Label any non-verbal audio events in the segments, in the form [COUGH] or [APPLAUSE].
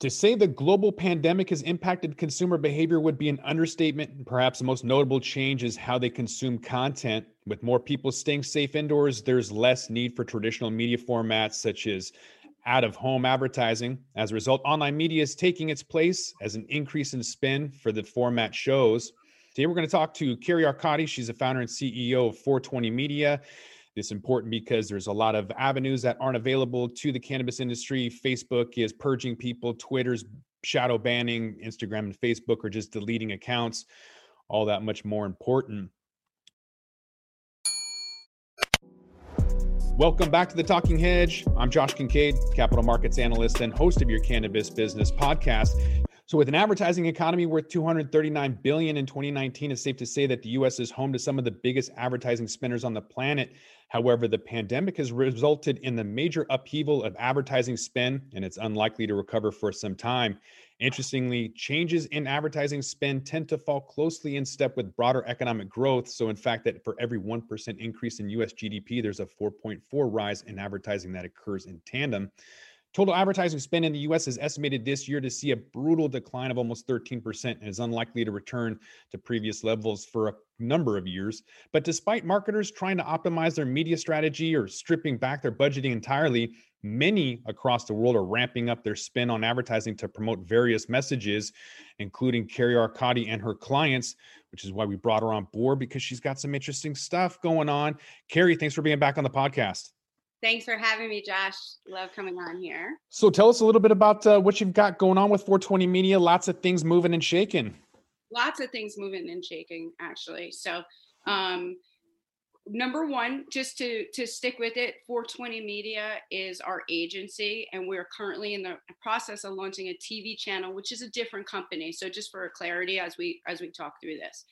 To say the global pandemic has impacted consumer behavior would be an understatement. Perhaps the most notable change is how they consume content. With more people staying safe indoors, there's less need for traditional media formats such as out of home advertising. As a result, online media is taking its place as an increase in spend for the format shows. Today, we're going to talk to Carrie Arcadi. She's the founder and CEO of 420 Media. It's important because there's a lot of avenues that aren't available to the cannabis industry. Facebook is purging people, Twitter's shadow banning, Instagram and Facebook are just deleting accounts. All that much more important. Welcome back to the Talking Hedge. I'm Josh Kincaid, capital markets analyst and host of your cannabis business podcast. So with an advertising economy worth 239 billion in 2019, it's safe to say that the US is home to some of the biggest advertising spenders on the planet. However, the pandemic has resulted in the major upheaval of advertising spend and it's unlikely to recover for some time. Interestingly, changes in advertising spend tend to fall closely in step with broader economic growth. So, in fact, that for every 1% increase in US GDP, there's a 4.4 rise in advertising that occurs in tandem. Total advertising spend in the US is estimated this year to see a brutal decline of almost 13% and is unlikely to return to previous levels for a number of years. But despite marketers trying to optimize their media strategy or stripping back their budgeting entirely, many across the world are ramping up their spend on advertising to promote various messages, including Carrie Arcadi and her clients, which is why we brought her on board because she's got some interesting stuff going on. Carrie, thanks for being back on the podcast. Thanks for having me, Josh. Love coming on here. So, tell us a little bit about uh, what you've got going on with 420 Media. Lots of things moving and shaking. Lots of things moving and shaking, actually. So, um, number one, just to to stick with it, 420 Media is our agency, and we're currently in the process of launching a TV channel, which is a different company. So, just for clarity, as we as we talk through this,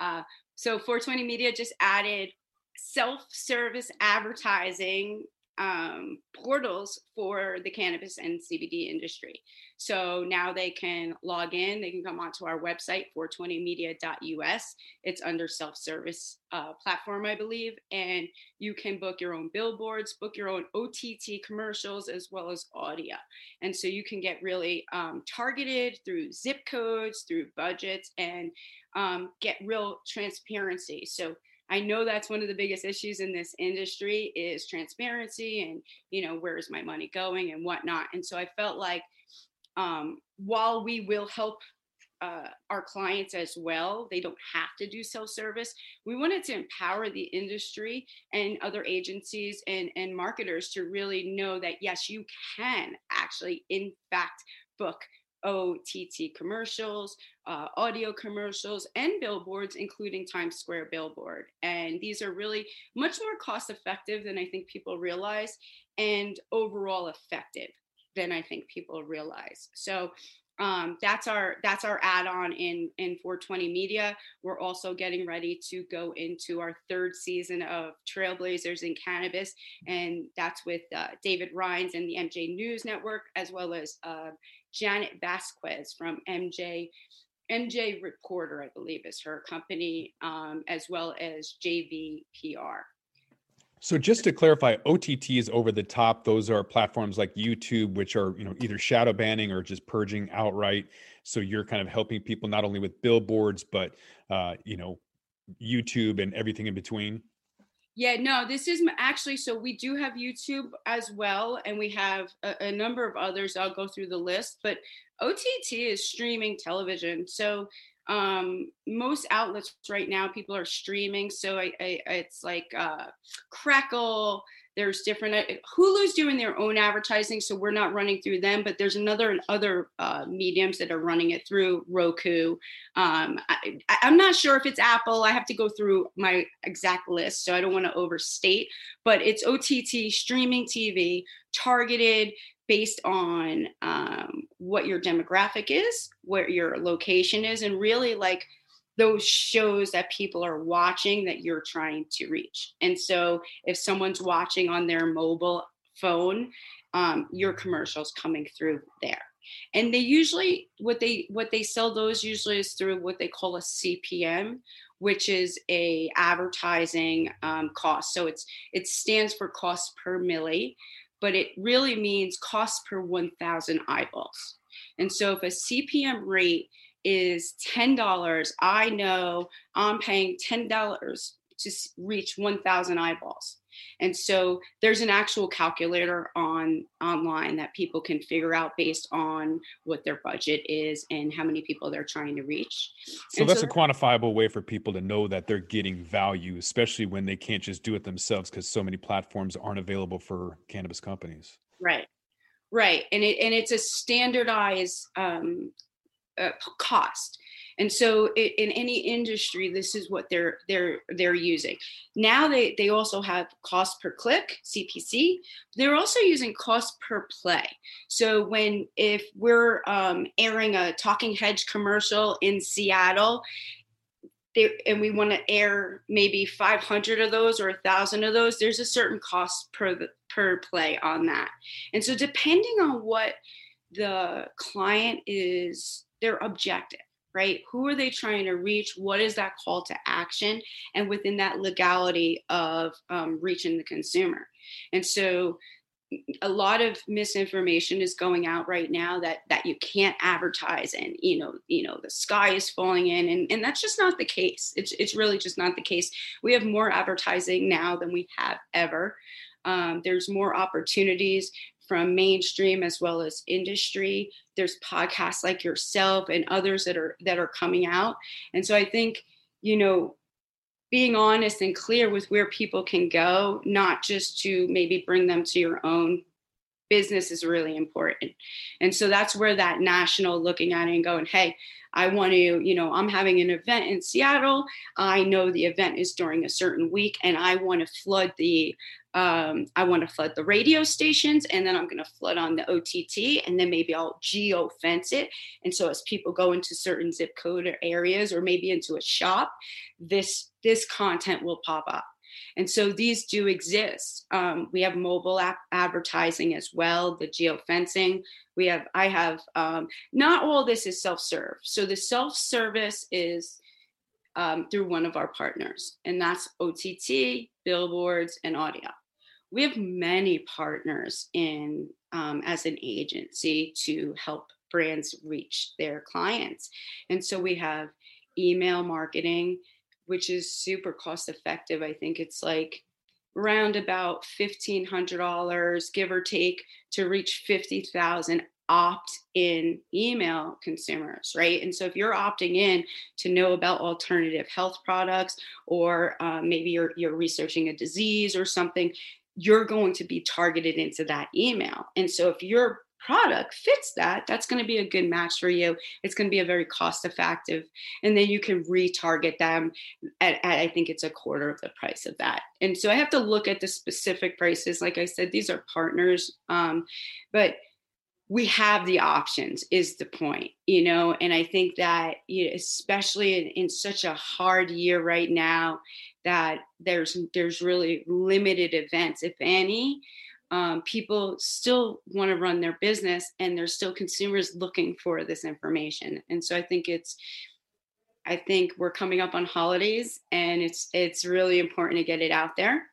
uh, so 420 Media just added self-service advertising um, portals for the cannabis and CBD industry. So now they can log in, they can come onto our website, 420media.us. It's under self service uh, platform, I believe. And you can book your own billboards, book your own OTT commercials, as well as audio. And so you can get really um, targeted through zip codes, through budgets, and um, get real transparency. So I know that's one of the biggest issues in this industry is transparency and you know where is my money going and whatnot. And so I felt like um, while we will help uh, our clients as well. They don't have to do self service. We wanted to empower the industry and other agencies and, and marketers to really know that, yes, you can actually, in fact, book OTT commercials, uh, audio commercials, and billboards, including Times Square billboard. And these are really much more cost effective than I think people realize and overall effective than I think people realize. So um, that's our that's our add-on in in 420 media we're also getting ready to go into our third season of trailblazers in cannabis and that's with uh, david rines and the mj news network as well as uh, janet vasquez from mj mj reporter i believe is her company um, as well as jvpr so just to clarify, OTT is over the top. Those are platforms like YouTube, which are you know either shadow banning or just purging outright. So you're kind of helping people not only with billboards, but uh, you know YouTube and everything in between. Yeah, no, this is actually so we do have YouTube as well, and we have a, a number of others. I'll go through the list, but OTT is streaming television. So um, most outlets right now people are streaming so I, I, it's like uh, crackle there's different uh, hulu's doing their own advertising so we're not running through them but there's another and other uh, mediums that are running it through roku. Um, I, i'm not sure if it's apple i have to go through my exact list so i don't want to overstate but it's ott streaming tv targeted based on um, what your demographic is, where your location is, and really like those shows that people are watching that you're trying to reach. And so if someone's watching on their mobile phone, um, your commercials coming through there. And they usually what they what they sell those usually is through what they call a CPM, which is a advertising um, cost. So it's it stands for cost per mille, but it really means cost per 1,000 eyeballs. And so if a CPM rate is $10, I know I'm paying $10 to reach 1,000 eyeballs. And so there's an actual calculator on online that people can figure out based on what their budget is and how many people they're trying to reach. So and that's so, a quantifiable way for people to know that they're getting value, especially when they can't just do it themselves because so many platforms aren't available for cannabis companies. Right. Right. And it and it's a standardized um, uh, cost. And so in any industry this is what they're they're they're using. Now they they also have cost per click cpc they're also using cost per play. So when if we're um, airing a talking hedge commercial in seattle they, and we want to air maybe 500 of those or a thousand of those there's a certain cost per per play on that. And so depending on what the client is their objective right? Who are they trying to reach? What is that call to action? And within that legality of um, reaching the consumer. And so a lot of misinformation is going out right now that that you can't advertise and you know you know the sky is falling in and, and that's just not the case it's it's really just not the case we have more advertising now than we have ever um, there's more opportunities from mainstream as well as industry. There's podcasts like yourself and others that are that are coming out. And so i think you know being honest and clear with where people can go not just to maybe bring them to your own business is really important. And so that's where that national looking at it and going hey I want to, you know, I'm having an event in Seattle. I know the event is during a certain week, and I want to flood the um, I want to flood the radio stations and then I'm going to flood on the OTT and then maybe I'll geo fence it. And so as people go into certain zip code or areas or maybe into a shop, this this content will pop up. And so these do exist. Um, we have mobile app advertising as well, the geo fencing. We have, I have, um, not all this is self serve. So the self service is um, through one of our partners, and that's OTT, billboards, and audio we have many partners in um, as an agency to help brands reach their clients and so we have email marketing which is super cost effective i think it's like around about $1500 give or take to reach 50000 opt in email consumers, right? And so if you're opting in to know about alternative health products, or uh, maybe you're, you're researching a disease or something, you're going to be targeted into that email. And so if your product fits that, that's going to be a good match for you. It's going to be a very cost effective. And then you can retarget them at, at, I think it's a quarter of the price of that. And so I have to look at the specific prices. Like I said, these are partners. Um, but we have the options is the point you know and i think that especially in, in, such a hard year right now that there's there's really limited events. If any um, people still want to run their business and there's still consumers looking for this information. And so i think it's i think we're coming up on holidays and it's it's really important to get it out there.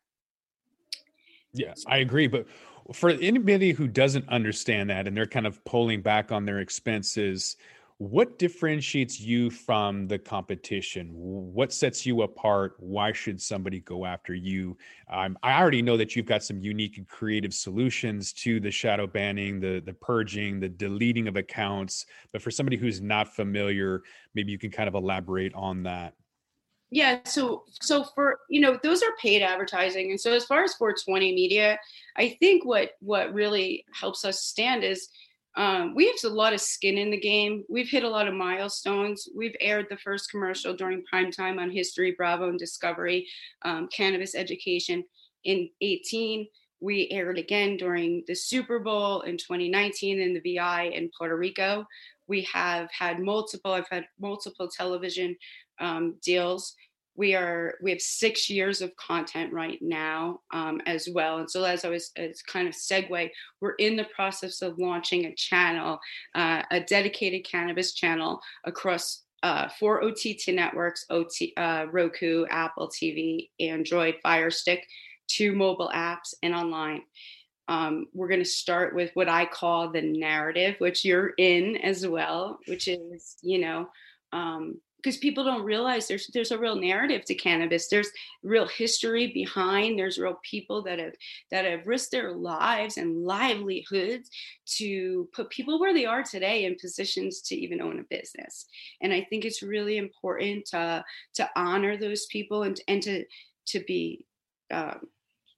Yes i agree but for anybody who doesn't understand that and they're kind of pulling back on their expenses what differentiates you from the competition? What sets you apart? Why should somebody go after you? Um, i already know that you've got some unique and creative solutions to the shadow banning the the purging the deleting of accounts but for somebody who's not familiar maybe you can kind of elaborate on that. Yeah so so for you know those are paid advertising and so as far as 420 media i think what what really helps us stand is um, we have a lot of skin in the game. We've hit a lot of milestones. We've aired the first commercial during prime time on history bravo and discovery um, cannabis education. In 18 we aired again during the super bowl in 2019 in the vi in puerto rico. We have had multiple i've had multiple television um, deals. We are we have six years of content right now um, as well, and so as I was as kind of segue, we're in the process of launching a channel, uh, a dedicated cannabis channel across uh, four OTT networks: OT, uh, Roku, Apple TV, Android, Fire Stick, two mobile apps, and online. um, we're going to start with what I call the narrative, which you're in as well, which is, you know, um, because people don't realize there's there's a real narrative to cannabis. There's real history behind there's real people that have that have risked their lives and livelihoods to put people where they are today in positions to even own a business. And i think it's really important to to honor those people and and to to be um,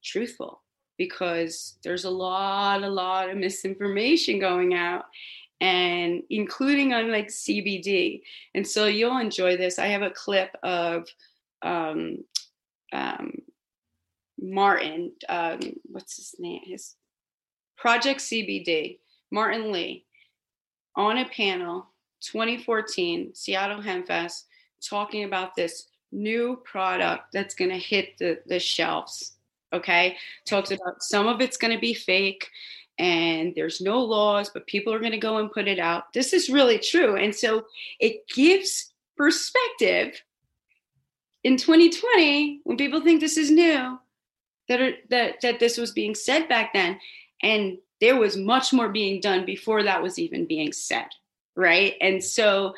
truthful because there's a lot a lot of misinformation going out and including on like CBD. And so you'll enjoy this. I have a clip of um, um, Martin, um, what's his name? His Project CBD, Martin Lee, on a panel 2014 Seattle Hempfest talking about this new product that's going to hit the, the shelves. Okay. Talks about some of it's going to be fake and there's no laws, but people are going to go and put it out. This is really true. And so it gives perspective in 2020 when people think this is new that are, that that this was being said back then and there was much more being done before that was even being said right and so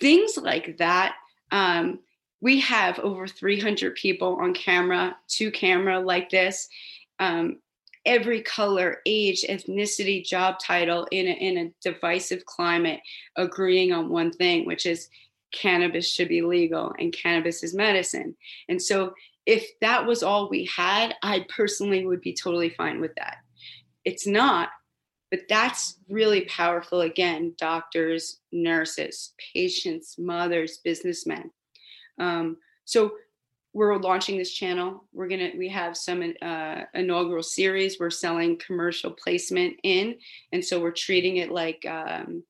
things like that um, we have over 300 people on camera to camera like this um, every color, age, ethnicity, job title in a, in a divisive climate agreeing on one thing, which is cannabis should be legal and cannabis is medicine. And so if that was all we had, I personally would be totally fine with that. It's not, but that's really powerful. Again, doctors, nurses, patients, mothers, businessmen. Um, so we're launching this channel. We're gonna we have some uh, inaugural series. We're selling commercial placement in, and so we're treating it like um,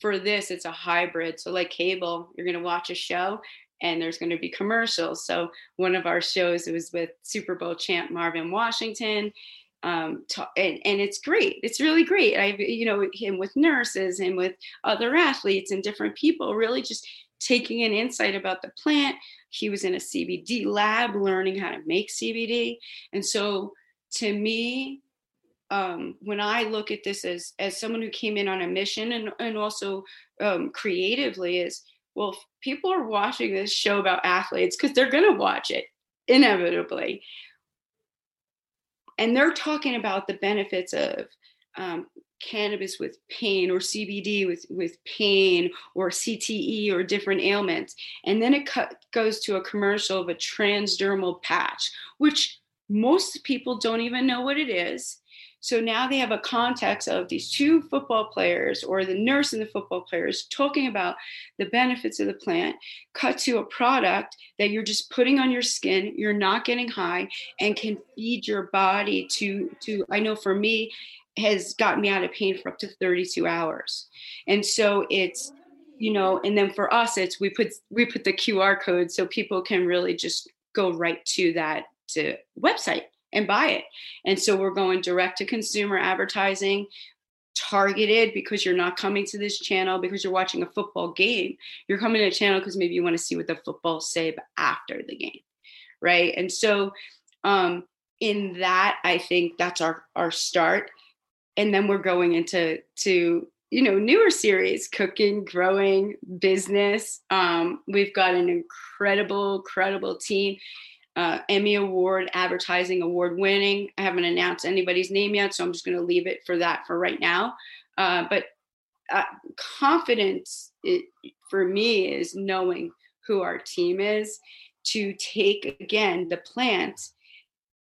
for this it's a hybrid. So like cable, you're gonna watch a show and there's to be commercials. So one of our shows it was with Super Bowl champ Marvin Washington. Um, to, and, and it's great. It's really great. I, you know, him with nurses and with other athletes and different people, really just taking an insight about the plant, he was in a CBD lab learning how to make CBD. And so to me, um, when I look at this as as someone who came in on a mission and, and also um, creatively is well, people are watching this show about athletes because they're gonna watch it inevitably. And they're talking about the benefits of um, cannabis with pain or CBD with, with pain or CTE or different ailments. And then it cut, goes to a commercial of a transdermal patch, which most people don't even know what it is. So now they have a context of these two football players or the nurse and the football players talking about the benefits of the plant, cut to a product that you're just putting on your skin, you're not getting high, and can feed your body to to I know for me, has gotten me out of pain for up to 32 hours. And so it's, you know, and then for us, it's we put we put the QR code so people can really just go right to that to website and buy it. And so we're going direct to consumer advertising targeted because you're not coming to this channel because you're watching a football game. You're coming to a channel because maybe you want to see what the football say after the game. Right. And so um in that, I think that's our our start and then we're going into to you know newer series cooking growing business. Um, we've got an incredible incredible team uh, emmy award advertising award winning. I haven't announced anybody's name yet so i'm just going to leave it for that for right now. Uh, but uh, confidence it, for me is knowing who our team is to take again the plant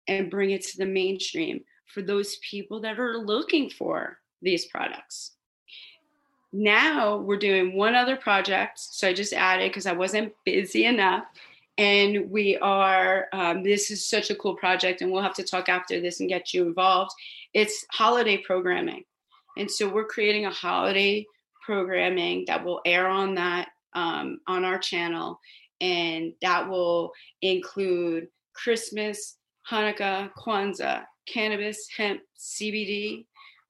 and bring it to the mainstream for those people that are looking for these products. Now we're doing one other project. So I just added because I wasn't busy enough. And we are, um, this is such a cool project, and we'll have to talk after this and get you involved. It's holiday programming. And so we're creating a holiday programming that will air on that um, on our channel. And that will include Christmas, Hanukkah, Kwanzaa, cannabis, hemp, CBD.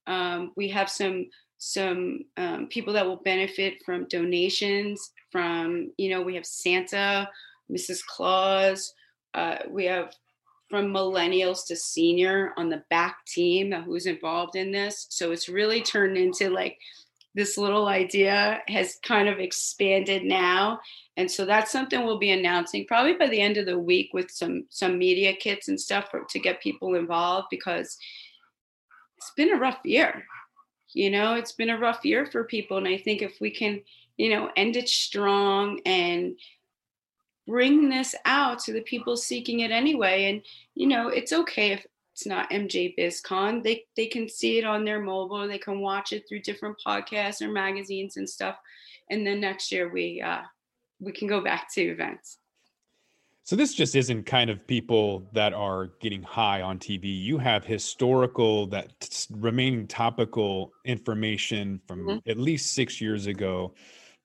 Um, we have some some um, people that will benefit from donations from you know we have Santa, Mrs. Claus. Uh, we have from millennials to senior on the back team who's involved in this. So it's really turned into like this little idea has kind of expanded now. And so that's something we'll be announcing probably by the end of the week with some some media kits and stuff for, to get people involved because it's been a rough year. You know, it's been a rough year for people and I think if we can, you know, end it strong and bring this out to the people seeking it anyway. And, you know, it's okay if it's not MJ BizCon. They they can see it on their mobile. They can watch it through different podcasts or magazines and stuff. And then next year we uh, we can go back to events. So this just isn't kind of people that are getting high on TV. You have historical that remaining topical information from mm-hmm. at least six years ago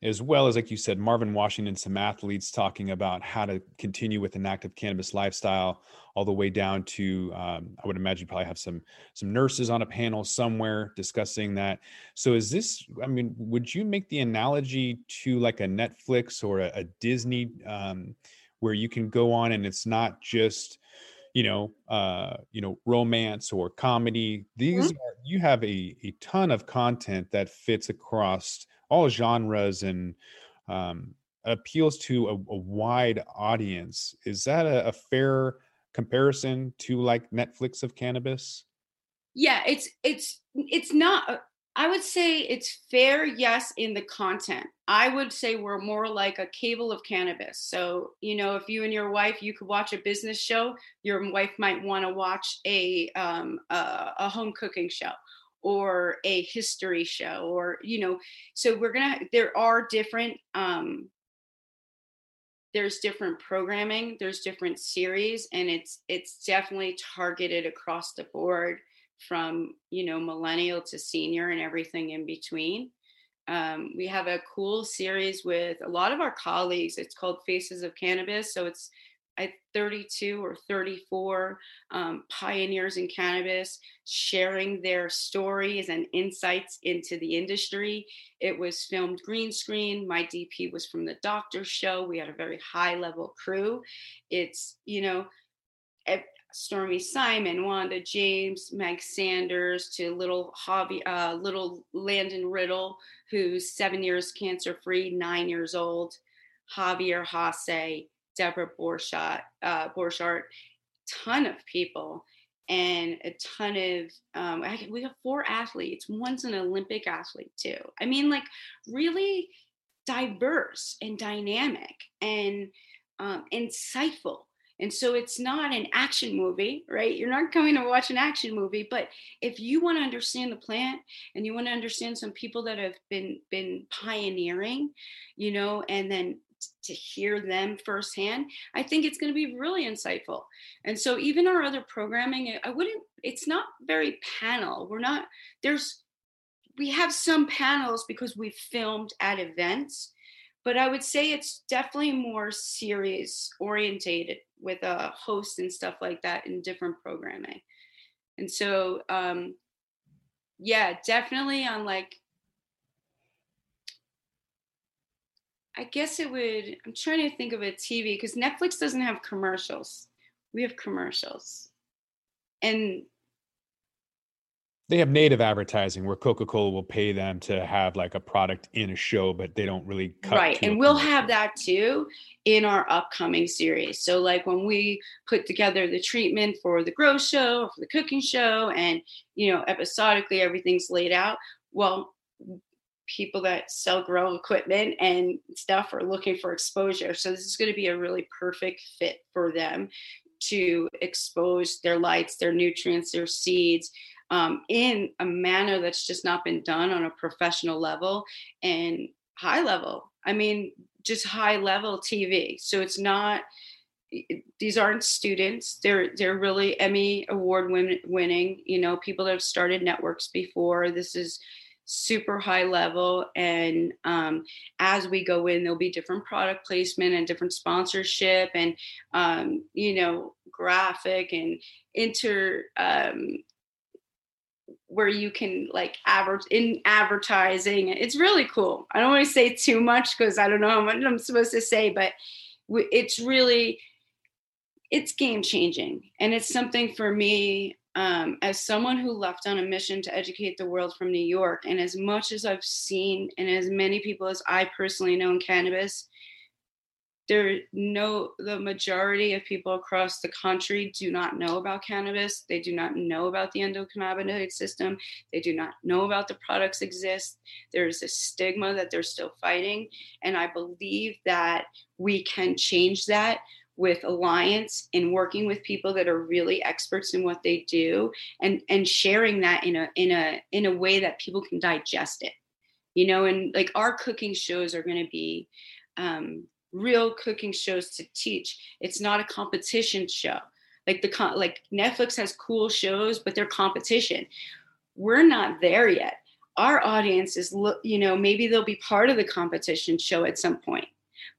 as well as like you said marvin washington some athletes talking about how to continue with an active cannabis lifestyle all the way down to um, i would imagine you probably have some some nurses on a panel somewhere discussing that so is this i mean would you make the analogy to like a netflix or a, a disney um, where you can go on and it's not just you know uh you know romance or comedy these mm-hmm. are, you have a, a ton of content that fits across all genres and um, appeals to a, a, wide audience. Is that a, a, fair comparison to like Netflix of cannabis? Yeah, it's it's it's not. Uh, I would say it's fair, yes, in the content. I would say we're more like a cable of cannabis. So, you know, if you and your wife, you could watch a business show, your wife might want to watch a, um, a, a home cooking show or a history show or you know so we're gonna there are different um there's different programming there's different series and it's it's definitely targeted across the board from you know millennial to senior and everything in between. Um, we have a cool series with a lot of our colleagues. It's called faces of cannabis so it's I 32 or 34 um, pioneers in cannabis sharing their stories and insights into the industry. It was filmed green screen. My DP was from the Doctor Show. We had a very high level crew. It's you know. Stormy Simon, Wanda James, Meg Sanders, to little Javi, uh, little Landon Riddle, who's seven years cancer free, nine years old, Javier Hasse, Deborah Borchardt, uh, Borchardt, ton of people and a ton of um, we have four athletes one's an olympic athlete too. I mean like really diverse and dynamic and um, insightful. And so it's not an action movie right? You're not coming to watch an action movie but if you want to understand the plant and you want to understand some people that have been been pioneering you know and then to hear them firsthand, I think it's going to be really insightful. And so even our other programming, I wouldn't, it's not very panel. We're not, there's, we have some panels because we've filmed at events, but I would say it's definitely more series orientated with a host and stuff like that in different programming. And so, um, yeah, definitely on like I guess it would. I'm trying to think of a TV because Netflix doesn't have commercials. We have commercials, and they have native advertising where Coca-Cola will pay them to have like a product in a show, but they don't really cut. Right, and we'll have that too in our upcoming series. So, like when we put together the treatment for the grow show, for the cooking show, and you know, episodically everything's laid out. Well, people that sell grow equipment and stuff are looking for exposure. So this is going to be a really perfect fit for them to expose their lights, their nutrients, their seeds um, in a manner that's just not been done on a professional level and high level. I mean, just high level TV. So it's not these aren't students they're they're really emmy award win- winning you know people that have started networks before this is super high level and um, as we go in there'll be different product placement and different sponsorship and um, you know graphic and inter um, where you can like advert in advertising. It's really cool. I don't want to say too much because i don't know how much i'm supposed to say but it's really it's game changing and it's something for me um, as someone who left on a mission to educate the world from new york and as much as i've seen and as many people as i personally know in cannabis there no the majority of people across the country do not know about cannabis. They do not know about the endocannabinoid system. They do not know about the products exist. There's a stigma that they're still fighting and i believe that we can change that with alliance and working with people that are really experts in what they do and and sharing that in a in a in a way that people can digest it you know and like our cooking shows are going to be um, real cooking shows to teach. It's not a competition show. Like the con- like netflix has cool shows but they're competition. We're not there yet. Our audience is you know maybe they'll be part of the competition show at some point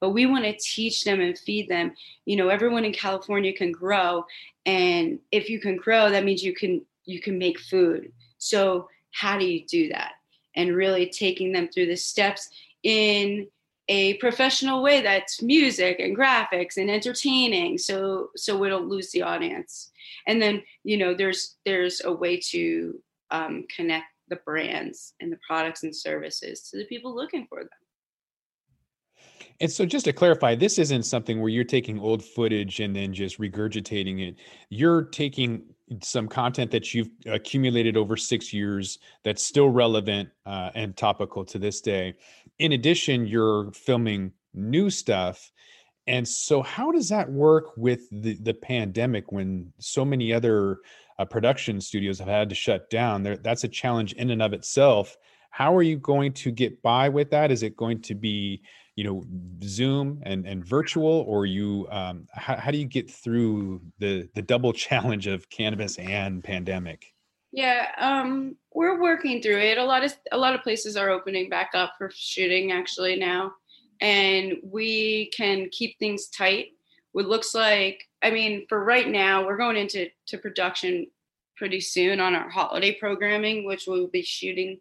but we want to teach them and feed them. You know everyone in california can grow and if you can grow that means you can you can make food. So how do you do that? And really taking them through the steps in a professional way that's music and graphics and entertaining so so we don't lose the audience. And then you know there's there's a way to um, connect the brands and the products and services to the people looking for them and so, just to clarify, this isn't something where you're taking old footage and then just regurgitating it. You're taking some content that you've accumulated over six years that's still relevant uh, and topical to this day. In addition, you're filming new stuff. And so, how does that work with the, the pandemic when so many other uh, production studios have had to shut down? There, that's a challenge in and of itself. How are you going to get by with that? Is it going to be you know zoom and and virtual or you um, how, how do you get through the the double [LAUGHS] challenge of cannabis and pandemic? Yeah um we're working through it. A lot of a lot of places are opening back up for shooting actually now. And we can keep things tight. What looks like i mean for right now we're going into to production pretty soon on our holiday programming which we'll be shooting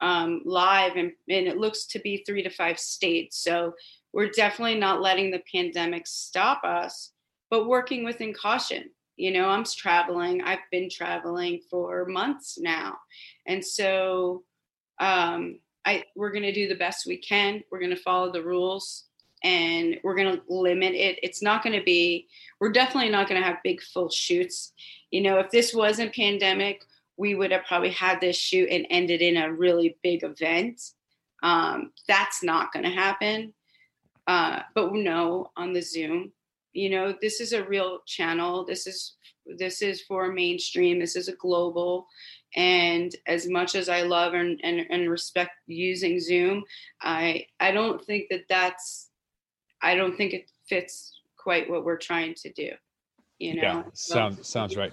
um, live, and, and it looks to be three to five states. So we're definitely not letting the pandemic stop us, but working within caution. You know, I'm traveling. I've been traveling for months now, and so um, I we're going to do the best we can. We're going to follow the rules and we're going to limit it. It's not going to be, we're definitely not going to have big full shoots. You know, if this wasn't pandemic, we would have probably had this shoot and ended in a really big event. Um, that's not going to happen. Uh, but no, on the Zoom, you know, this is a real channel. This is this is for mainstream. This is a global. And as much as I love and, and, and respect using Zoom, I I don't think that that's I don't think it fits quite what we're trying to do. You know, yeah, sounds sounds right.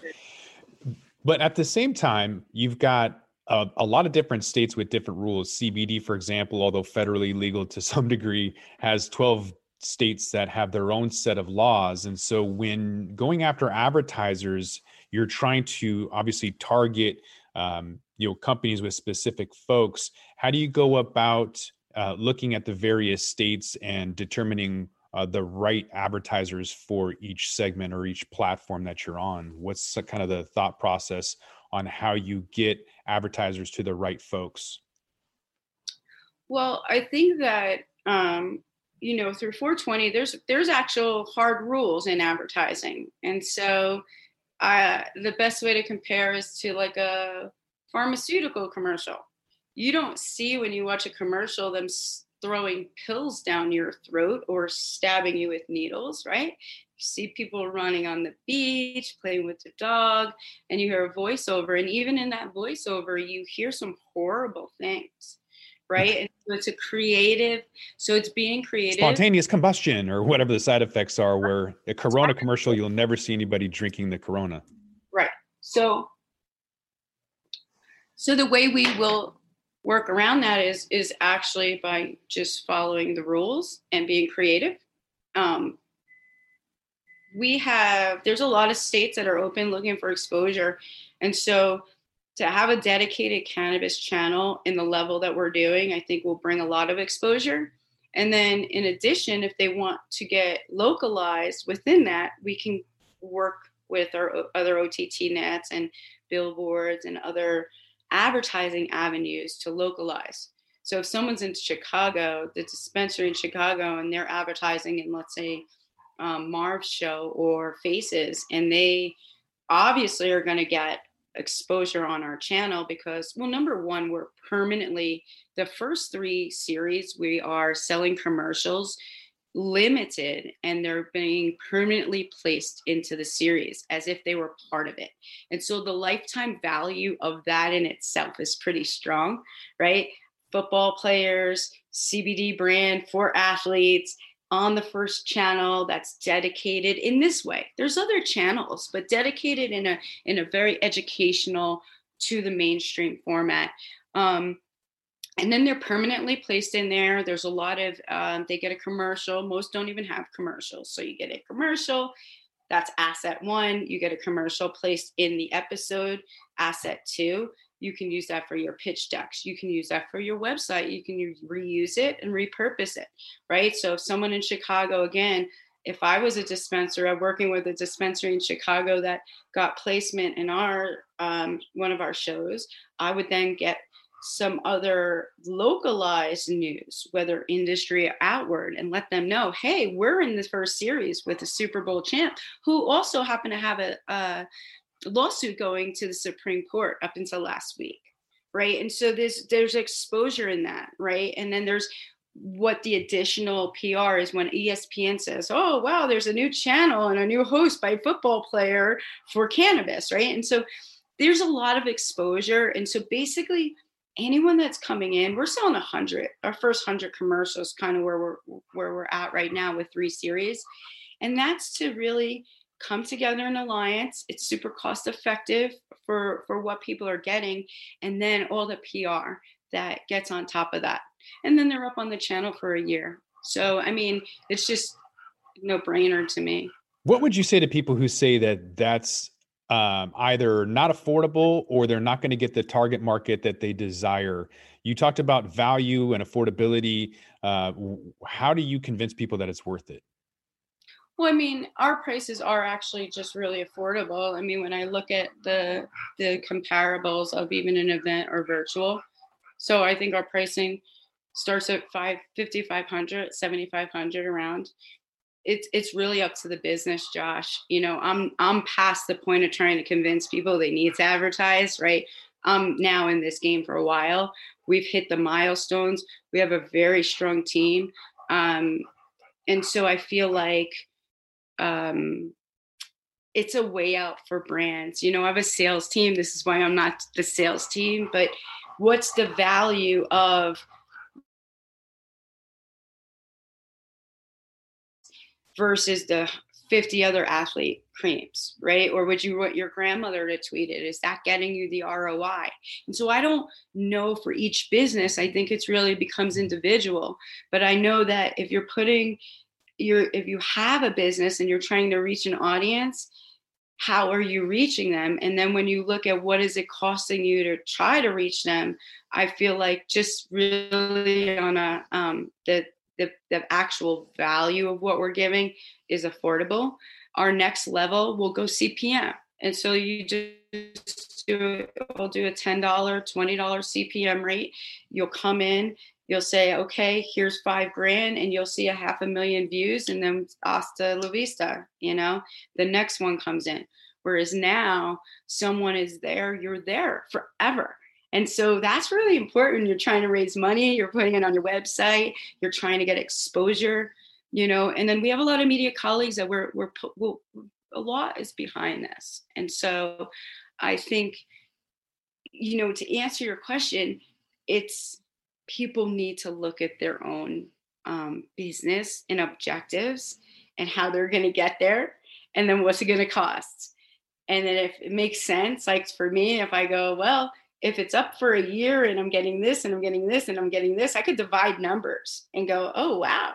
But at the same time, you've got a, a, lot of different states with different rules. CBD, for example, although federally legal to [LAUGHS] some degree, has 12 states that have their own set of laws. And so when going after advertisers, you're trying to obviously target um, you know companies with specific folks. How do you go about uh, looking at the various states and determining uh, the right advertisers for each segment or each platform that you're on? What's the, kind of the thought process on how you get advertisers to the right folks? Well, I think that um, you know through 420, there's there's actual hard rules in advertising, and so uh, the best way to compare is to like a pharmaceutical commercial. You don't see when you watch a commercial them throwing pills down your throat or stabbing you with needles, right? You see people running on the beach, playing with the dog, and you hear a voiceover. And even in that voiceover, you hear some horrible things, right? And so it's a creative, so it's being creative. Spontaneous combustion or whatever the side effects are, where a Corona commercial, you'll never see anybody drinking the Corona. Right. So, so the way we will work around that is is actually by just following the rules and being creative. Um, we have there's a lot of states that are open looking for exposure, and so to have a dedicated cannabis channel in the level that we're doing, I think will bring a lot of exposure. And then in addition, if they want to get localized within that, we can work with our other OTT nets and billboards and other advertising avenues to localize. So if someone's in Chicago, the dispensary in Chicago, and they're advertising in, let's say, um, Marv's show or Faces, and they obviously are going to get exposure on our channel because, well, number one, we're permanently the first three series we are selling commercials limited and they're being permanently placed into the series as if they were part of it. And so the lifetime value of that in itself is pretty strong, right? Football players, CBD brand for athletes on the first channel that's dedicated in this way. There's other channels, but dedicated in a in a very educational to the mainstream format. Um, and then they're permanently placed in there. There's a lot of um, they get a commercial. Most don't even have commercials. So you get a commercial that's asset one. You get a commercial placed in the episode asset two. You can use that for your pitch decks. You can use that for your website. You can reuse it and repurpose it right? So if someone in chicago again if i was a dispenser i'm working with a dispensary in chicago that got placement in our um, one of our shows i would then get some other localized news, whether industry or outward, and let them know, hey, we're in the first series with a Super Bowl champ, who also happened to have a, a lawsuit going to the Supreme Court up until last week, right? And so there's there's exposure in that, right? And then there's what the additional PR is when ESPN says, "Oh, wow, there's a new channel and a new host by football player for cannabis," right? And so there's a lot of exposure, and so basically anyone that's coming in, we're selling a hundred. Our first hundred commercials, kind of where we're where we're at right now with three series, and that's to really come together in alliance. It's super cost effective for for what people are getting, and then all the PR that gets on top of that, and then they're up on the channel for a year. So I mean, it's just no brainer to me. What would you say to people who say that that's um, either not affordable or they're not going to get the target market that they desire. You talked about value and affordability. Uh, how do you convince people that it's worth it? Well, I mean, our prices are actually just really affordable. I mean, when I look at the the comparables of even an event or virtual, so I think our pricing starts at 5 5500 7500 around it's it's really up to the business josh. You know i'm i'm past the point of trying to convince people they need to advertise right? I'm now in this game for a while. We've hit the milestones. We have a very strong team. Um, and so i feel like um, it's a way out for brands. You know i have a sales team. This is why i'm not the sales team but what's the value of versus the 50 other athlete creams, right? Or would you want your grandmother to tweet it? Is that getting you the ROI? And so I don't know for each business. I think it's really becomes individual. But I know that if you're putting your if you have a business and you're trying to reach an audience, how are you reaching them? And then when you look at what is it costing you to try to reach them, I feel like just really on a um, the the, the actual value of what we're giving is affordable. Our next level will go CPM. And so you just do, we'll do a $10, $20 CPM rate. You'll come in, you'll say, okay, here's five grand, and you'll see a half a million views, and then hasta la vista, you know, the next one comes in. Whereas now, someone is there, you're there forever. And so that's really important. You're trying to raise money, you're putting it on your website, you're trying to get exposure, you know. And then we have a lot of media colleagues that we're, we're, we're a lot is behind this. And so I think, you know, to answer your question, it's people need to look at their own um, business and objectives and how they're going to get there and then what's it going to cost and then if it makes sense like for me if i go well if it's up for a year and I'm getting this and I'm getting this and I'm getting this, I could divide numbers and go, oh wow,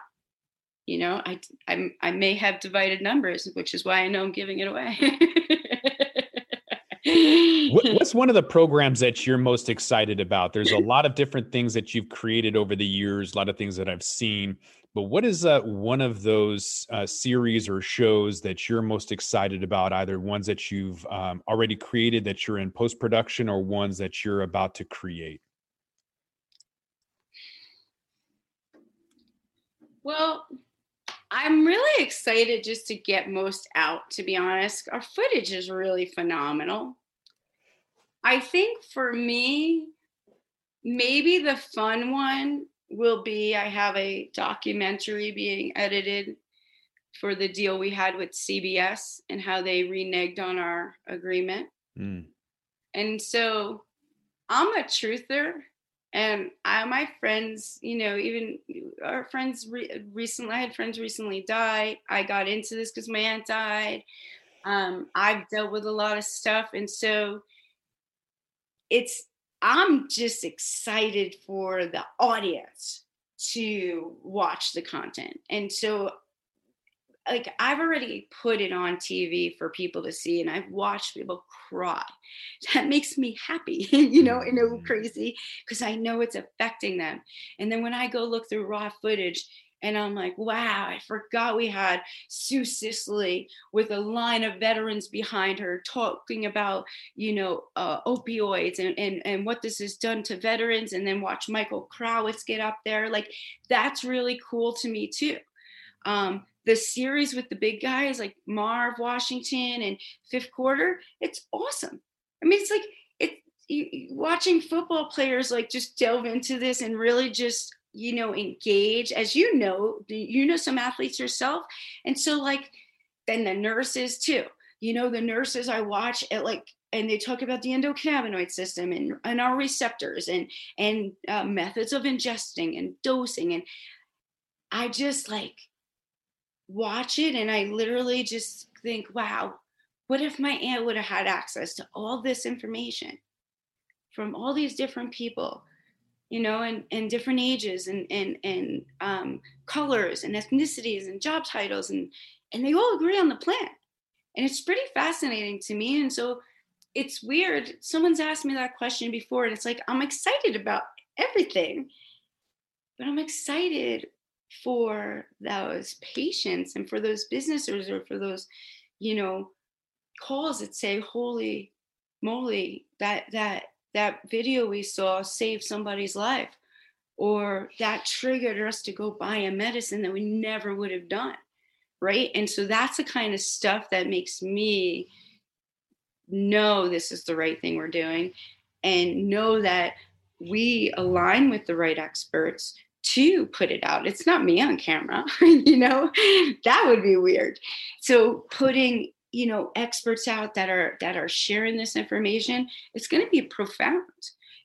you know, I I, I may have divided numbers, which is why I know I'm giving it away. [LAUGHS] what's one of the programs that you're most excited about? There's a lot of different things that you've created over the years, a lot of things that I've seen. But what is uh, one of those uh, series or shows that you're most excited about? Either ones that you've um, already created that you're in post production, or ones that you're about to create? Well, I'm really excited just to get most out, to be honest. Our footage is really phenomenal. I think for me, maybe the fun one will be I have a documentary being edited for the deal we had with CBS and how they reneged on our agreement. Mm. And so I'm a truther and I, my friends, you know, even our friends re- recently, I had friends recently die. I got into this because my aunt died. Um, I've dealt with a lot of stuff. And so it's, I'm just excited for the audience to watch the content. And so like I've already put it on TV for people to see, and I've watched people cry. [LAUGHS] That makes me happy, [LAUGHS] you know, and mm-hmm. crazy because I know it's affecting them. And then when I go look through raw footage, and I'm like, wow, I forgot we had Sue Sisley with a line of veterans behind her talking about, you know, uh, opioids and, and, and what this has done to veterans. And then watch Michael Krawitz get up there. Like, that's really cool to me, too. Um, the series with the big guys like Marv Washington and Fifth Quarter, it's awesome. I mean, it's like it watching football players like just delve into this and really just you know engage. As you know, you know some athletes yourself, and so like then the nurses too. You know, the nurses I watch at like and they talk about the endocannabinoid system and, and our receptors and and uh, methods of ingesting and dosing and i just like watch it and I literally just think, wow, what if my aunt would have had access to all this information from all these different people, you know, and, and different ages and, and, and um, colors and ethnicities and job titles and, and they all agree on the plan. And it's pretty fascinating to me. And so it's weird. Someone's asked me that question before and it's like, I'm excited about everything, but I'm excited for those patients and for those businesses or for those you know calls that say holy moly that that that video we saw saved somebody's life or that triggered us to go buy a medicine that we never would have done right and so that's the kind of stuff that makes me know this is the right thing we're doing and know that we align with the right experts to put it out. It's not me on camera, [LAUGHS] you know, that would be weird. So putting, you know, experts out that are that are sharing this information, it's going to be profound.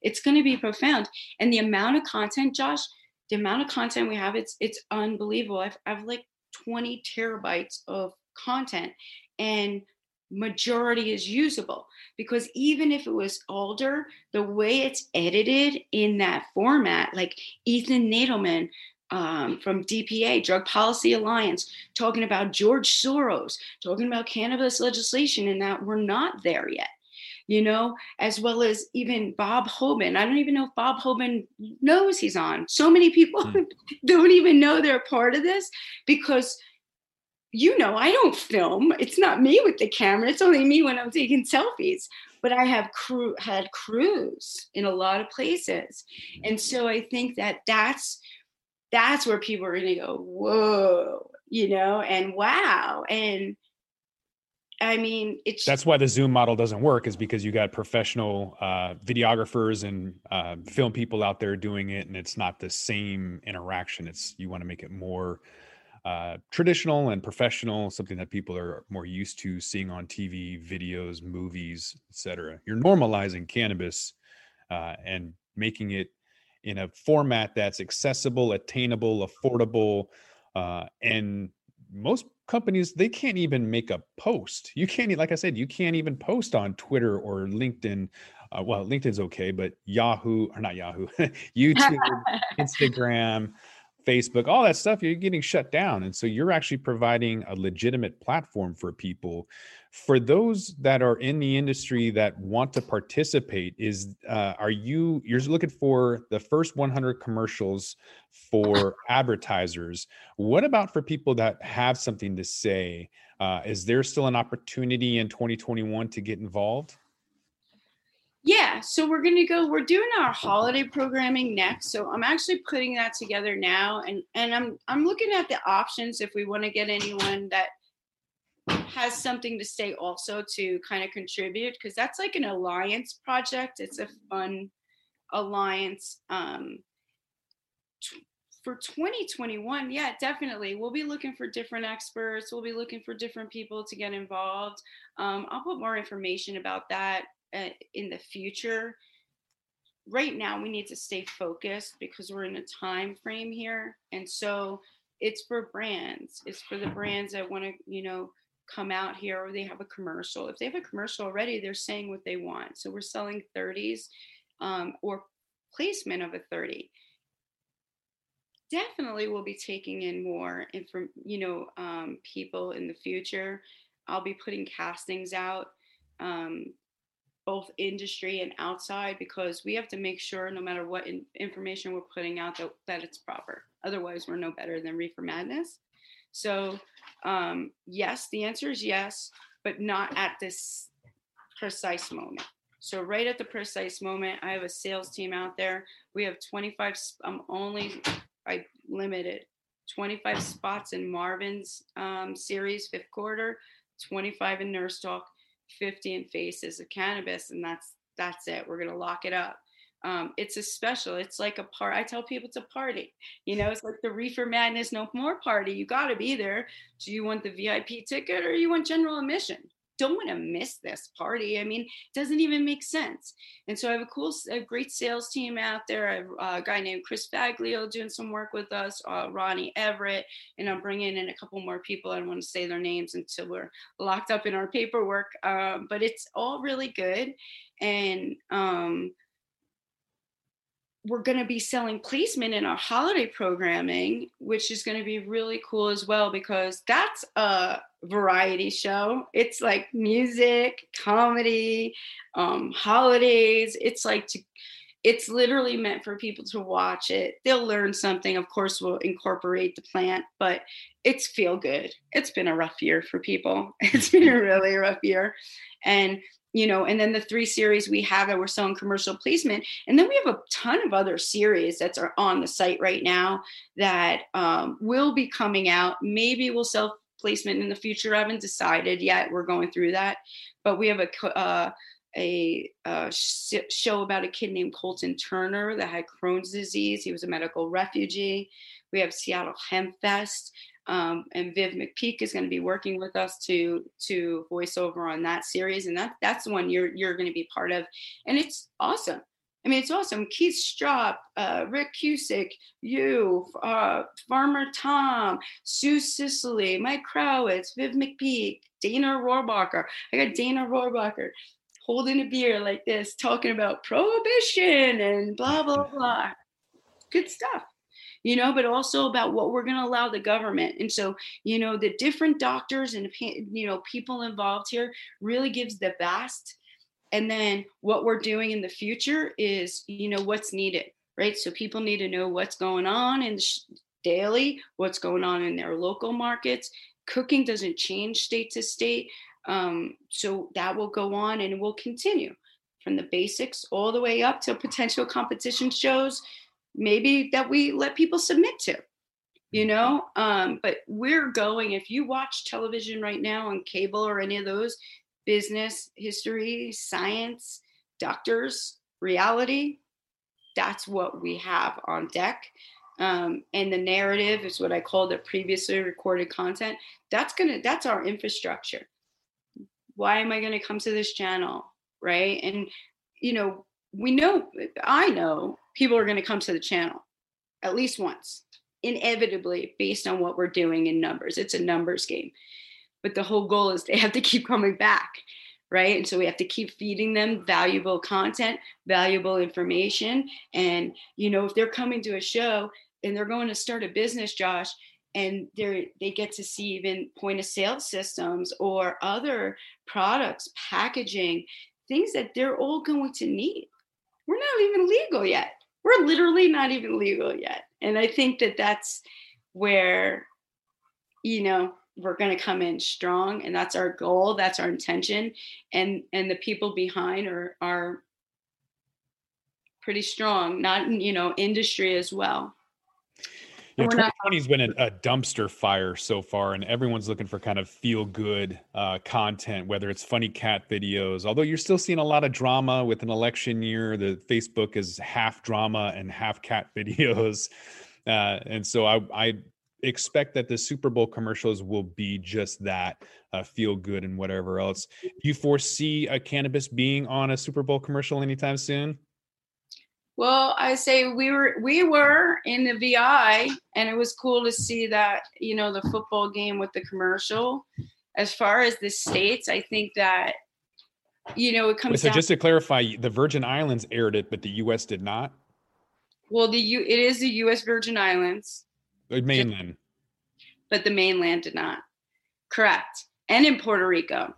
It's going to be profound. And the amount of content, Josh, the amount of content we have, it's it's unbelievable. I've I've like 20 terabytes of content and majority is usable because even if it was older, the way it's edited in that format, like Ethan Nadelmann um, from DPA, Drug Policy Alliance, talking about George Soros, talking about cannabis legislation, and that we're not there yet. You know, as well as even Bob Hoban. I don't even know if Bob Hoban knows he's on. So many people mm. [LAUGHS] don't even know they're part of this because you know, I don't film. It's not me with the camera. It's only me when I'm taking selfies. But I have crew had crews in a lot of places, and so I think that that's that's where people are going to go, whoa, you know, and wow, and I mean, it's that's why the Zoom model doesn't work, is because you got professional uh, videographers and uh, film people out there doing it, and it's not the same interaction. It's you want to make it more uh, traditional and professional, something that people are more used to seeing on TV, videos, movies, etc. You're normalizing cannabis uh, and making it in a format that's accessible, attainable, affordable, uh, and most companies they can't even make a post. You can't, like I said, you can't even post on Twitter or LinkedIn. Uh, well, LinkedIn's okay, but Yahoo or not Yahoo, [LAUGHS] YouTube, [LAUGHS] Instagram. Facebook, all that stuff, you're getting shut down. And so you're actually providing a legitimate platform for people. For those that are in the industry that want to participate, is uh, are you you're looking for the first 100 commercials for [LAUGHS] advertisers? What about for people that have something to say? Uh, is there still an opportunity in 2021 to get involved? Yeah, so we're gonna go. We're doing our holiday programming next. So I'm actually putting that together now, and and I'm I'm looking at the options if we want to get anyone that has something to say also to kind of contribute because that's like an alliance project. It's a fun alliance. Um, for 2021, yeah, definitely. We'll be looking for different experts. We'll be looking for different people to get involved. Um, I'll put more information about that uh, in the future. Right now, we need to stay focused because we're in a time frame here, and so it's for brands. It's for the brands that want to, you know, come out here or they have a commercial. If they have a commercial already, they're saying what they want. So we're selling 30s um, or placement of a 30 definitely we'll be taking in more from you know um, people in the future i'll be putting castings out um, both industry and outside because we have to make sure no matter what in- information we're putting out that, that it's proper otherwise we're no better than reefer madness so um, yes the answer is yes but not at this precise moment so right at the precise moment i have a sales team out there we have 25 i'm only I limited 25 spots in Marvin's um, series, fifth quarter, 25 in Nurse Talk, 50 in Faces of Cannabis, and that's that's it. We're gonna lock it up. Um, it's a special. It's like a part. I tell people it's a party. You know, it's like the Reefer Madness No More party. You got to be there. Do you want the VIP ticket or you want general admission? don't want to miss this party. I mean, it doesn't even make sense. And so I have a cool, a great sales team out there. I have a guy named Chris Faglio doing some work with us, uh, Ronnie Everett, and I'm bringing in a couple more people. I don't want to say their names until we're locked up in our paperwork. Um, but it's all really good. And um, we're going to be selling placement in our holiday programming, which is going to be really cool as well because that's a variety show. It's like music, comedy, um, holidays. It's like to, it's literally meant for people to watch it. They'll learn something. Of course, we'll incorporate the plant, but it's feel good. It's been a rough year for people. [LAUGHS] It's been a really rough year. And you know, and then the three series we have that we're selling commercial placement. And then we have a ton of other series that are on the site right now that um, will be coming out. Maybe we'll sell placement in the future. I haven't decided yet. We're going through that. But we have a, uh, a, a show about a kid named Colton Turner that had Crohn's disease. He was a medical refugee. We have Seattle Hemp Fest. Um, and Viv McPeak is going to be working with us to to voice over on that series, and that that's the one you're you're going to be part of, and it's awesome. I mean, it's awesome. Keith Stroup, uh, Rick Cusick, you, uh, Farmer Tom, Sue Sisley, Mike Krawitz, Viv McPeak, Dana Rohrabacher. I got Dana Rohrabacher holding a beer like this, talking about prohibition and blah blah blah. Good stuff you know, but also about what we're going to allow the government. And so, you know, the different doctors and, you know, people involved here really gives the best. And then what we're doing in the future is, you know, what's needed, right? So people need to know what's going on in daily, what's going on in their local markets. Cooking doesn't change state to state. Um, so that will go on and will continue from the basics all the way up to potential competition shows maybe that we let people submit to you mm-hmm. know? Um, but we're going if you watch television right now on cable or any of those business history science doctors reality that's what we have on deck. Um, and the narrative is what i call the previously recorded content. That's gonna that's our infrastructure. Why am i going to come to this channel right? And you know we know i know people are going to come to the channel at least once, inevitably, based on what we're doing in numbers. It's a numbers game. But the whole goal is [LAUGHS] they have to keep coming back, right? And so we have to keep feeding them valuable content, valuable information. And, you know, if they're coming to a show, and they're going to start a business, Josh, and they they get to see even point of sale systems or other products, packaging, things that they're all going to need. We're not even legal yet. We're literally not even legal yet. And I think that that's where, you know, we're going to come in strong and that's our goal that's our intention and and the people behind are are pretty strong not you know industry as well yeah, 2020 has been a, a, dumpster fire so far, and everyone's looking for kind of feel good uh, content, whether it's funny cat videos. Although you're still seeing a lot of drama with an election year, the Facebook is half drama and half cat [LAUGHS] videos, uh, and so I, I expect that the Super Bowl commercials will be just that uh, feel good and whatever else. Do you foresee a cannabis being on a Super Bowl commercial anytime soon? Well, I say we were we were in the VI, and it was cool to see that you know the football game with the commercial. As far as the states, I think that you know it comes. Wait, so just to clarify, the Virgin Islands aired it, but the U.S. did not. Well, the U it is the U.S. Virgin Islands. The mainland. But the mainland did not. Correct, and in Puerto Rico.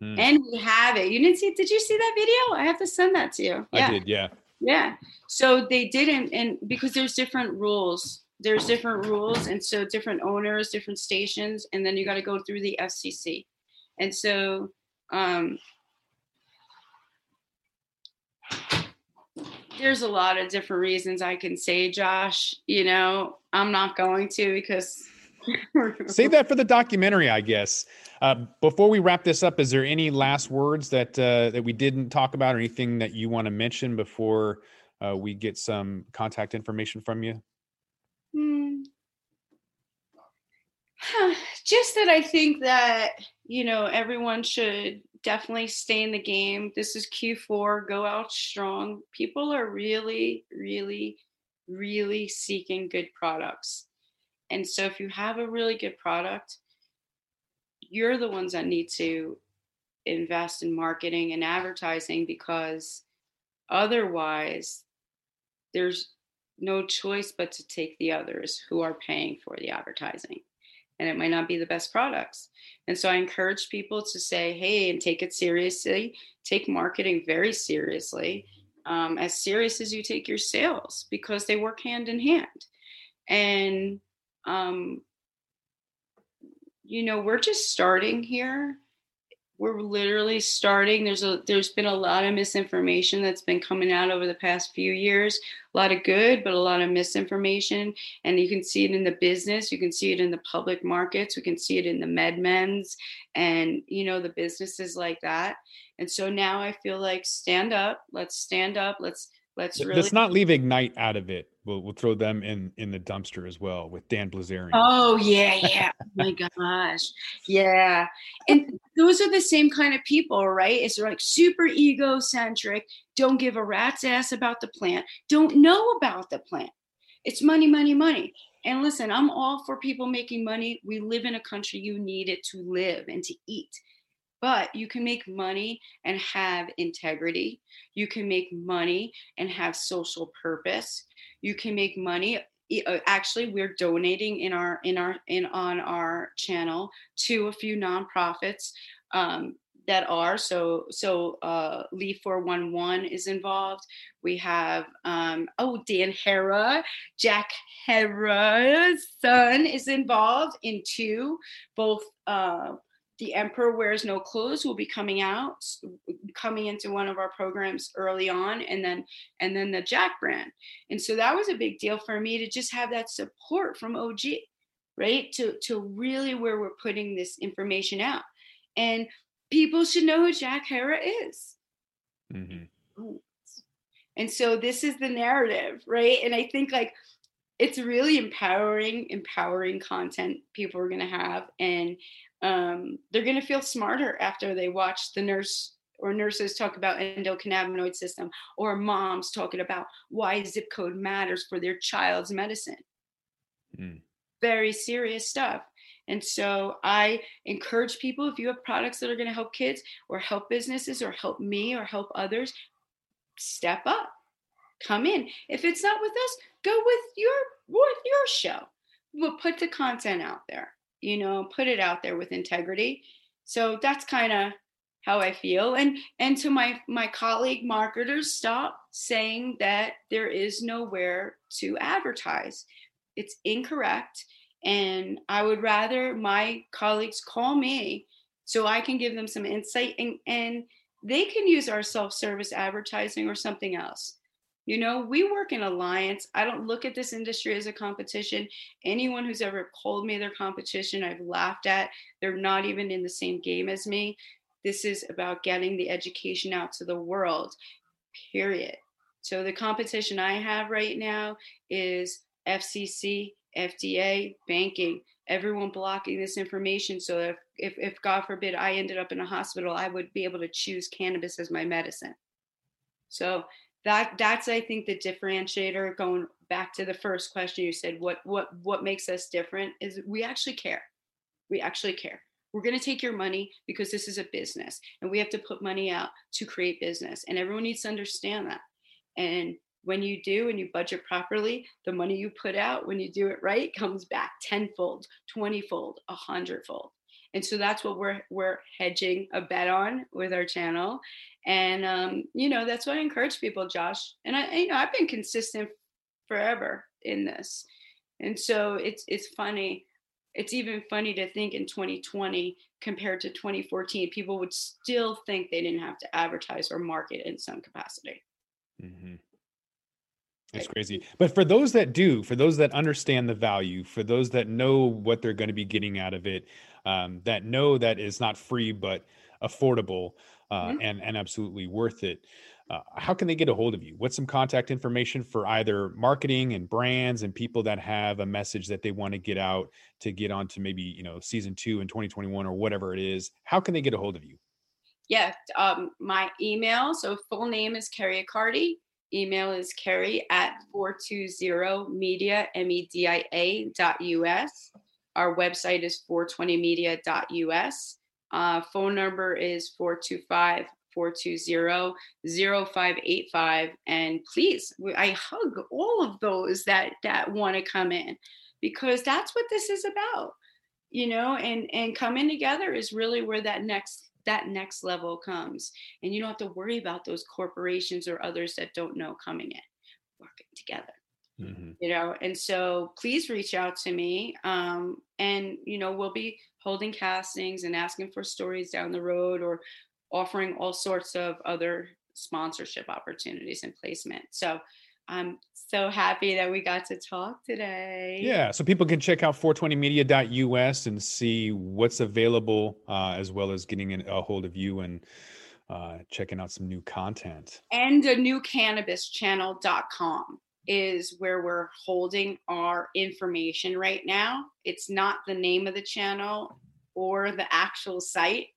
Hmm. And we have it. You didn't see? Did you see that video? I have to send that to you. Yeah. I did. Yeah. Yeah. So they didn't, and because there's different rules, there's different rules, and so different owners, different stations, and then you got to go through the FCC. And so, um, there's a lot of different reasons I can say, Josh. You know, I'm not going to because. Save that for the documentary, I guess. Uh, before we wrap this up, is there any last words that uh, that we didn't talk about, or anything that you want to mention before uh, we get some contact information from you? Hmm. [SIGHS] Just that I think that you know everyone should definitely stay in the game. This is Q4. Go out strong. People are really, really, really seeking good products. And so if you have a really good product, you're the ones that need to invest in marketing and advertising because otherwise there's no choice but to take the others who are paying for the advertising. And it might not be the best products. And so i encourage people to say hey and take it seriously. Take marketing very seriously um, as serious as you take your sales because they work hand in hand. And um, you know, we're just starting here. We're literally starting. There's a there's been a lot of misinformation that's been coming out over the past few years. A lot of good, but a lot of misinformation. And you can see it in the business. You can see it in the public markets. We can see it in the MedMens and you know the businesses like that. And so now I feel like stand up. Let's stand up. Let's let's really let's not leave ignite out of it. We'll, we'll throw them in in the dumpster as well with Dan Bilzerian. Oh yeah yeah. Oh my [LAUGHS] gosh. Yeah. And those are the same kind of people right? It's like super egocentric don't give a rat's ass about the plant don't know about the plant. It's money money money. And listen i'm all for people making money. We live in a country you need it to live and to eat but you can make money and have integrity. You can make money and have social purpose. You can make money uh, actually we're donating in our in our in on our channel to a few nonprofits um, that are so so uh lee 411 is involved. We have um oh Dan Herer Jack Herer's son is involved in two both uh the Emperor Wears No Clothes will be coming out, coming into one of our programs early on, and then and then the Jack brand. And so that was a big deal for me to just have that support from OG, right? To to really where we're putting this information out, and people should know who Jack Herer is. Mm-hmm. And so this is the narrative, right? And I think like it's really empowering, empowering content people are going to have, and um, they're going to feel smarter after they watch the nurse or nurses talk about endocannabinoid system or moms talking about why zip code matters for their child's medicine. Mm. very serious stuff. And so i encourage people if you have products that are going to help kids or help businesses or help me or help others step up. Come in. If it's not with us go with your with your show. We'll put the content out there, you know, put it out there with integrity. So that's kind of how I feel. And and to my my colleague marketers, stop saying that there is nowhere to advertise. It's incorrect. And I would rather my colleagues call me so I can give them some insight and, and they can use our self-service advertising or something else. You know, we work in alliance. I don't look at this industry as a competition. Anyone who's ever called me their competition, I've laughed at. They're not even in the same game as me. This is about getting the education out to the world, period. So the competition I have right now is FCC, FDA, banking, everyone blocking this information. So if, if, if God forbid I ended up in a hospital, I would be able to choose cannabis as my medicine. So that that's I think the differentiator. Going back to the first question you said, what what what makes us different is we actually care. We actually care we're going to take your money because this is a business and we have to put money out to create business and everyone needs to understand that and when you do and you budget properly the money you put out when you do it right comes back tenfold twentyfold a hundredfold and so that's what we're we're hedging a bet on with our channel and um, you know that's what i encourage people josh and i you know i've been consistent forever in this and so it's it's funny it's even funny to think in 2020 compared to 2014 people would still think they didn't have to advertise or market in some capacity mm-hmm. It's crazy. But for those that do, for those that understand the value, for those that know what they're going to be getting out of it, um, that know that it's not free but affordable uh, mm-hmm. and and absolutely worth it uh, how can they get a hold of you? What's some contact information for either marketing and brands and people that have a message that they want to get out to get on to maybe, you know, season two in 2021 or whatever it is? How can they get a hold of you? Yeah, um, my email. So full name is Kerry Accardi. Email is Kerry at 420media, M-E-D-I-A dot US. Our website is 420media.us. Uh, phone number is 425 420-0585 and please i hug all of those that that want to come in because that's what this is about you know? And and coming together is really where that next that next level comes. And you don't have to worry about those corporations or others that don't know coming in working together mm-hmm. you know and so please reach out to me um, and you know we'll be holding castings and asking for stories down the road or offering all sorts of other sponsorship opportunities and placement. So I'm so happy that we got to talk today. Yeah, so people can check out 420media.us and see what's available, uh, as well as getting a hold of you and uh, checking out some new content. And a new cannabischannel.com is where we're holding our information right now. It's not the name of the channel or the actual site.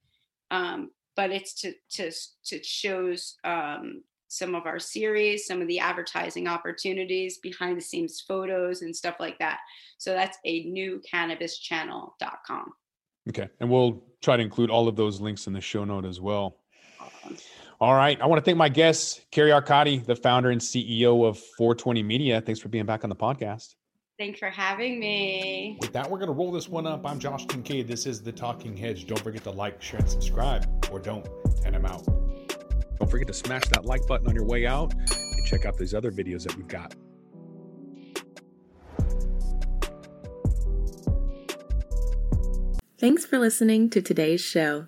Um, but it's to to to shows um, some of our series, some of the advertising opportunities, behind the scenes photos, and stuff like that. So that's a new cannabischannel.com. Okay, and we'll try to include all of those links in the show note as well. Awesome. All right. I want to thank my guest, Kerry Accardi, the founder and CEO of 420 Media. Thanks for being back on the podcast. Thanks for having me. With that, we're going to roll this one up. I'm Josh Kincaid. This is The Talking Hedge. Don't forget to like, share, and subscribe, or don't, and I'm out. Don't forget to smash that like button on your way out and check out these other videos that we've got. Thanks for listening to today's show.